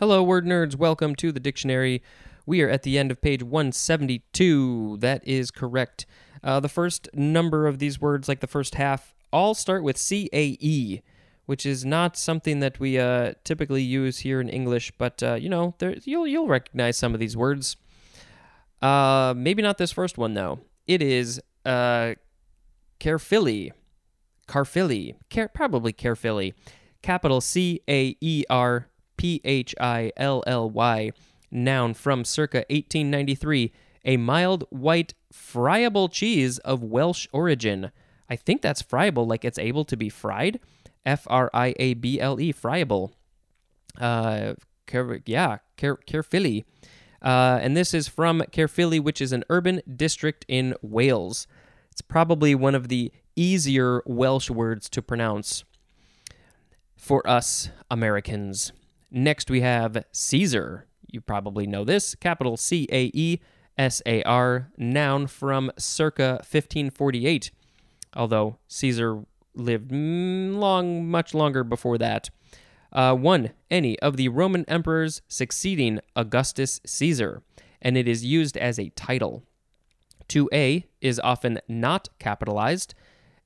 Hello, word nerds. Welcome to the dictionary. We are at the end of page 172. That is correct. Uh, the first number of these words, like the first half, all start with C A E, which is not something that we uh, typically use here in English, but uh, you know, there, you'll you'll recognize some of these words. Uh, maybe not this first one though. It is uh, carefully, care, probably carefully, capital C A E R P H I L L Y, noun from circa 1893, a mild white friable cheese of Welsh origin. I think that's friable, like it's able to be fried. F R I A B L E, friable. Uh, yeah, Car- Caerphilly. Uh, and this is from Caerphilly, which is an urban district in Wales. It's probably one of the easier Welsh words to pronounce for us Americans. Next, we have Caesar. You probably know this. Capital C A E S A R, noun from circa 1548. Although Caesar lived long, much longer before that. Uh, one, any of the Roman emperors succeeding Augustus Caesar, and it is used as a title. 2a is often not capitalized,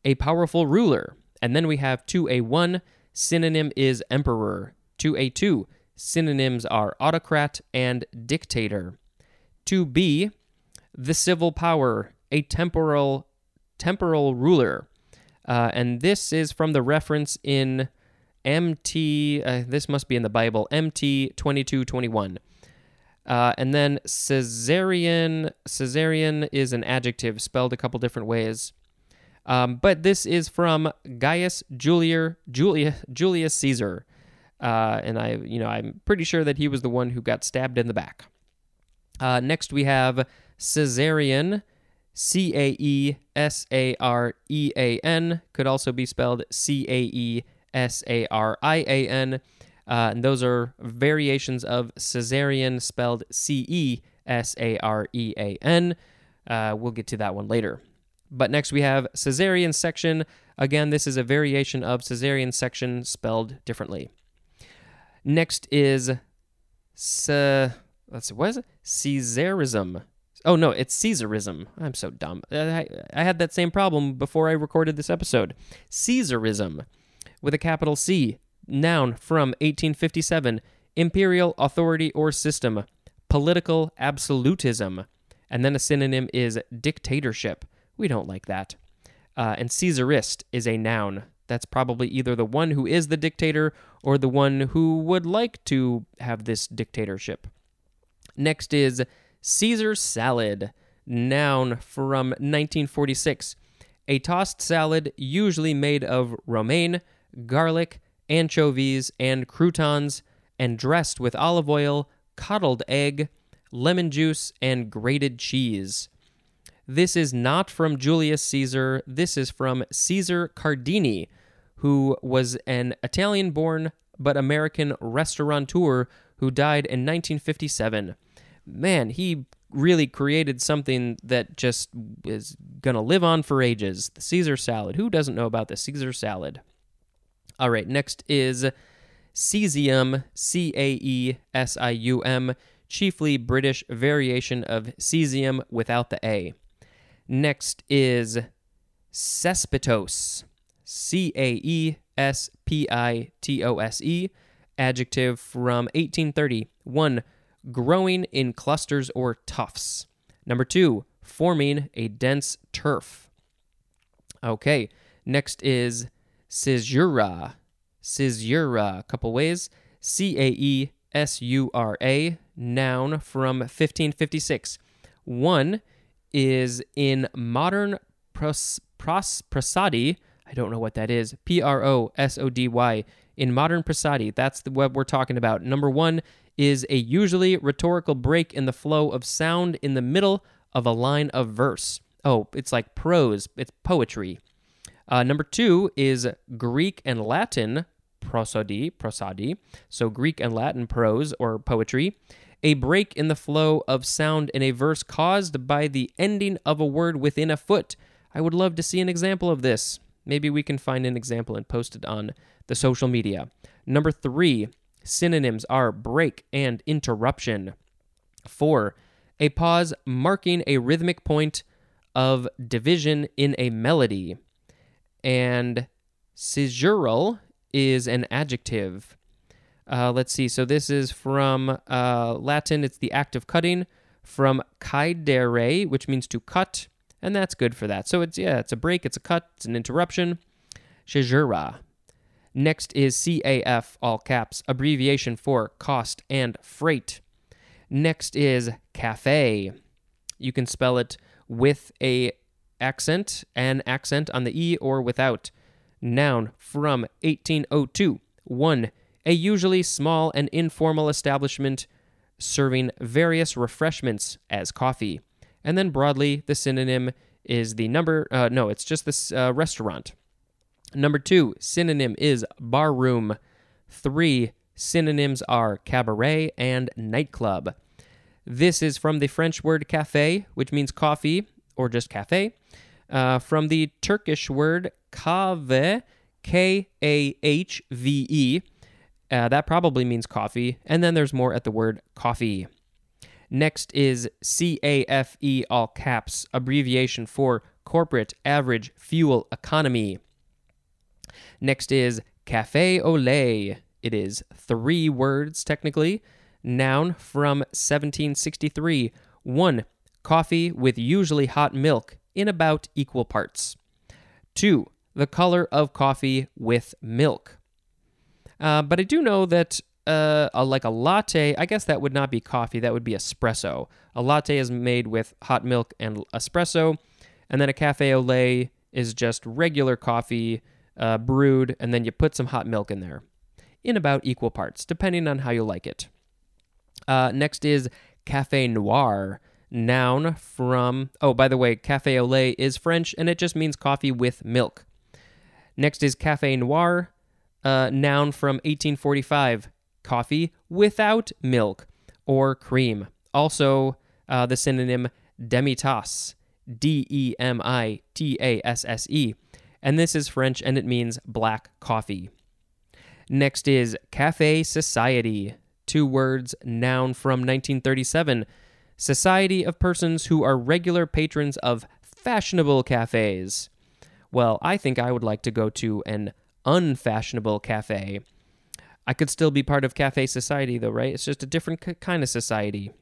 a powerful ruler. And then we have 2a1, synonym is emperor. 2a2, synonyms are autocrat and dictator. 2b, the civil power, a temporal temporal ruler. Uh, and this is from the reference in MT, uh, this must be in the Bible, MT 2221. Uh, and then Caesarian, Caesarian is an adjective spelled a couple different ways. Um, but this is from Gaius Julier, Julia, Julius Caesar. Uh, and I, you know, I'm pretty sure that he was the one who got stabbed in the back. Uh, next, we have Caesarean, C A E S A R E A N, could also be spelled C A E S A R I A N. Uh, and those are variations of Cesarean spelled C E S A R E A N. Uh, we'll get to that one later. But next we have Caesarean section. Again, this is a variation of Caesarean section spelled differently. Next is Ce- let's see, what is it? Caesarism. Oh no, it's Caesarism. I'm so dumb. I, I had that same problem before I recorded this episode. Caesarism, with a capital C, noun from 1857, imperial authority or system, political absolutism, and then a synonym is dictatorship. We don't like that. Uh, and Caesarist is a noun. That's probably either the one who is the dictator or the one who would like to have this dictatorship. Next is Caesar salad, noun from 1946. A tossed salad usually made of romaine, garlic, anchovies, and croutons, and dressed with olive oil, coddled egg, lemon juice, and grated cheese. This is not from Julius Caesar. This is from Caesar Cardini, who was an Italian born but American restaurateur who died in 1957. Man, he really created something that just is going to live on for ages the Caesar salad. Who doesn't know about the Caesar salad? All right, next is caesium, C A E S I U M, chiefly British variation of cesium without the A. Next is caespitose, C A E S P I T O S E, adjective from 1830. One, growing in clusters or tufts. Number two, forming a dense turf. Okay, next is caesura. Caesura, a couple ways. C A E S U R A, noun from 1556. One is in modern pros, pros, prosody. I don't know what that is. P R O S O D Y. In modern prosody, that's the what we're talking about. Number one is a usually rhetorical break in the flow of sound in the middle of a line of verse. Oh, it's like prose, it's poetry. Uh, number two is Greek and Latin prosody, prosody. So Greek and Latin prose or poetry. A break in the flow of sound in a verse caused by the ending of a word within a foot. I would love to see an example of this. Maybe we can find an example and post it on the social media. Number three, Synonyms are break and interruption. 4. A pause marking a rhythmic point of division in a melody. And caesural is an adjective. Uh, let's see. So this is from uh, Latin. It's the act of cutting. From caedere, which means to cut, and that's good for that. So it's yeah, it's a break, it's a cut, it's an interruption. Caesura. Next is CAF, all caps, abbreviation for cost and freight. Next is cafe. You can spell it with a accent, an accent on the e or without. Noun from 1802. 1 a usually small and informal establishment serving various refreshments as coffee. And then broadly, the synonym is the number, uh, no, it's just this uh, restaurant. Number two, synonym is bar room. Three, synonyms are cabaret and nightclub. This is from the French word café, which means coffee or just cafe, uh, from the Turkish word kahve, K A H V E, uh, that probably means coffee. And then there's more at the word coffee. Next is CAFE, all caps, abbreviation for Corporate Average Fuel Economy. Next is Cafe au lait. It is three words, technically. Noun from 1763. One, coffee with usually hot milk in about equal parts. Two, the color of coffee with milk. Uh, but I do know that uh, a, like a latte, I guess that would not be coffee, that would be espresso. A latte is made with hot milk and espresso, and then a cafe au lait is just regular coffee uh, brewed, and then you put some hot milk in there in about equal parts, depending on how you like it. Uh, next is cafe noir, noun from, oh, by the way, cafe au lait is French, and it just means coffee with milk. Next is cafe noir, uh, noun from 1845 coffee without milk or cream. Also, uh, the synonym demi-tasse, D E M I T A S S E. And this is French and it means black coffee. Next is Cafe Society, two words, noun from 1937. Society of persons who are regular patrons of fashionable cafes. Well, I think I would like to go to an unfashionable cafe. I could still be part of cafe society though, right? It's just a different c- kind of society.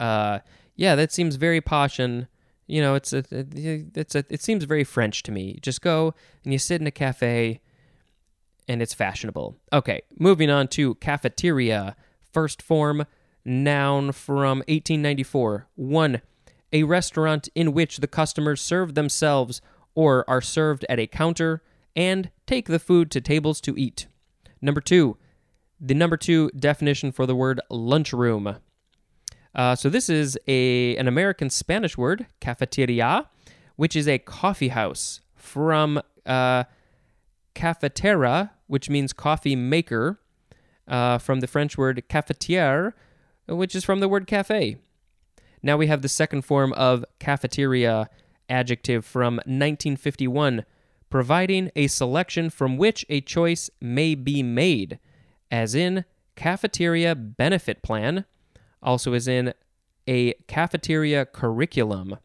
Uh, yeah, that seems very posh and you know, it's a, it's a, it seems very French to me. Just go and you sit in a cafe and it's fashionable. Okay, moving on to cafeteria. First form, noun from 1894. One, a restaurant in which the customers serve themselves or are served at a counter and take the food to tables to eat. Number two, the number two definition for the word lunchroom. Uh, so this is a an American Spanish word, cafeteria, which is a coffee house from uh, cafetera, which means coffee maker, uh, from the French word cafetière, which is from the word cafe. Now we have the second form of cafeteria adjective from 1951, providing a selection from which a choice may be made, as in cafeteria benefit plan, also as in a cafeteria curriculum.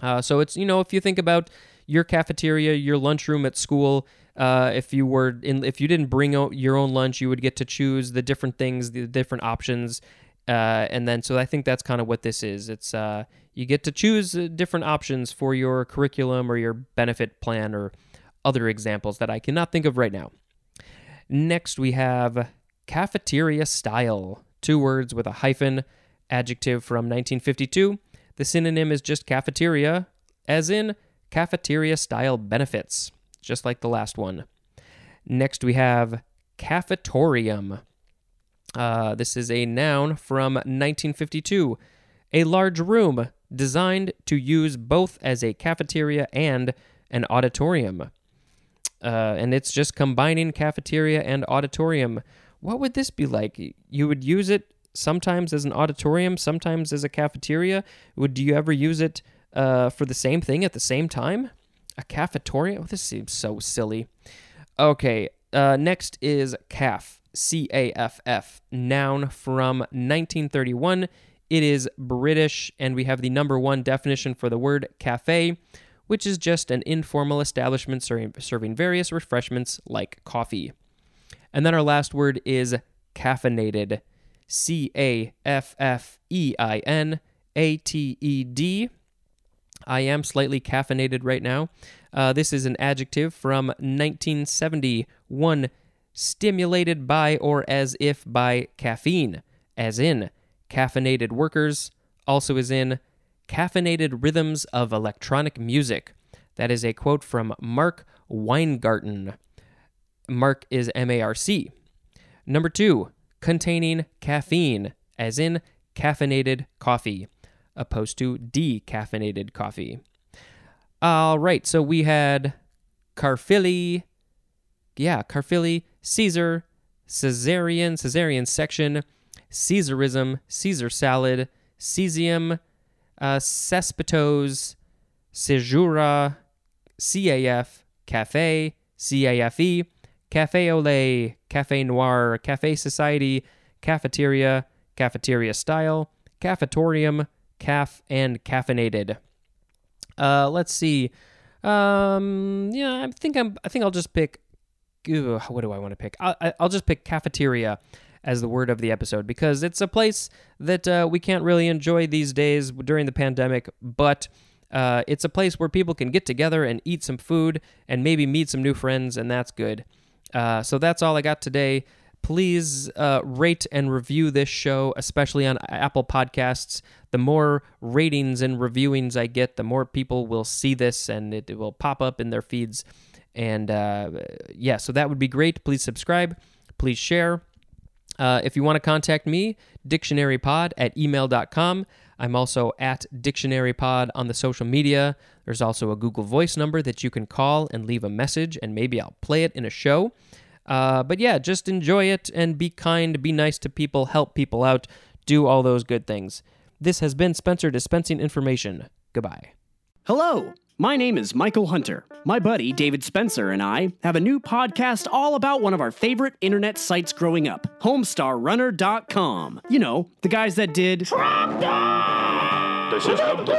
Uh, so it's, you know, if you think about your cafeteria, your lunchroom at school, uh, if you were in, if you didn't bring your own lunch, you would get to choose the different things, the different options, uh, and then so I think that's kind of what this is. It's uh, you get to choose uh, different options for your curriculum or your benefit plan or other examples that I cannot think of right now. Next, we have cafeteria style, two words with a hyphen, adjective from 1952. The synonym is just cafeteria, as in cafeteria style benefits, just like the last one. Next, we have cafetorium. Uh, this is a noun from 1952 a large room designed to use both as a cafeteria and an auditorium. Uh, and it's just combining cafeteria and auditorium. What would this be like? You would use it sometimes as an auditorium, sometimes as a cafeteria. Would do you ever use it uh, for the same thing at the same time? A cafeteria? Oh, this seems so silly. Okay, uh, next is caff. C A F F. Noun from 1931. It is British, and we have the number one definition for the word cafe, which is just an informal establishment serving, serving various refreshments like coffee. And then our last word is caffeinated. C A F F E I N A T E D. I am slightly caffeinated right now. Uh, this is an adjective from 1971, stimulated by or as if by caffeine, as in caffeinated workers, also as in caffeinated rhythms of electronic music. That is a quote from Marc Weingarten. Marc is M A R C. Number two, containing caffeine, as in caffeinated coffee, opposed to decaffeinated coffee. All right, so we had Caerphilly, yeah, Caerphilly, Caesar, Caesarian, Caesarian section, Caesarism, Caesar salad, cesium, uh, caespitose, Caesura, CAF, Cafe, CAFE, Cafe lait, Cafe Noir, Cafe Society, Cafeteria, Cafeteria Style, Cafetorium, Caff, and Caffeinated. Uh, let's see. Um, yeah, I think I'm. I think I'll just pick. What do I want to pick? I, I'll just pick cafeteria as the word of the episode because it's a place that uh, we can't really enjoy these days during the pandemic, but. Uh, it's a place where people can get together and eat some food and maybe meet some new friends, and that's good. Uh, so that's all I got today. Please uh, rate and review this show, especially on Apple Podcasts. The more ratings and reviewings I get, the more people will see this and it, it will pop up in their feeds. And uh, yeah, so that would be great. Please subscribe. Please share. Uh, if you want to contact me, dictionarypod at gmail.com. I'm also at dictionarypod on the social media. There's also a Google Voice number that you can call and leave a message, and maybe I'll play it in a show. Uh, but yeah, just enjoy it and be kind, be nice to people, help people out, do all those good things. This has been Spencer dispensing information. Goodbye. Hello, my name is Michael Hunter. My buddy David Spencer and I have a new podcast all about one of our favorite internet sites growing up, HomestarRunner.com. You know, the guys that did. This is Humpty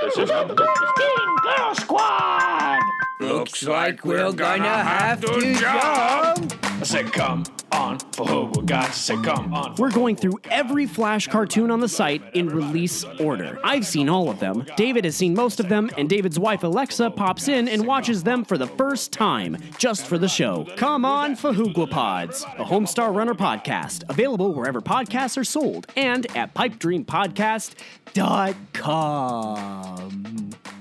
This is Humpty Girl Squad! Looks like we're gonna have to jump. I said, come on, for who we got to say, come on. We're going through every Flash cartoon on the site in release order. I've seen all of them. David has seen most of them, and David's wife Alexa pops in and watches them for the first time, just for the show. Come on, Fahoogwapods, a Homestar Runner podcast, available wherever podcasts are sold and at pipedreampodcast.com.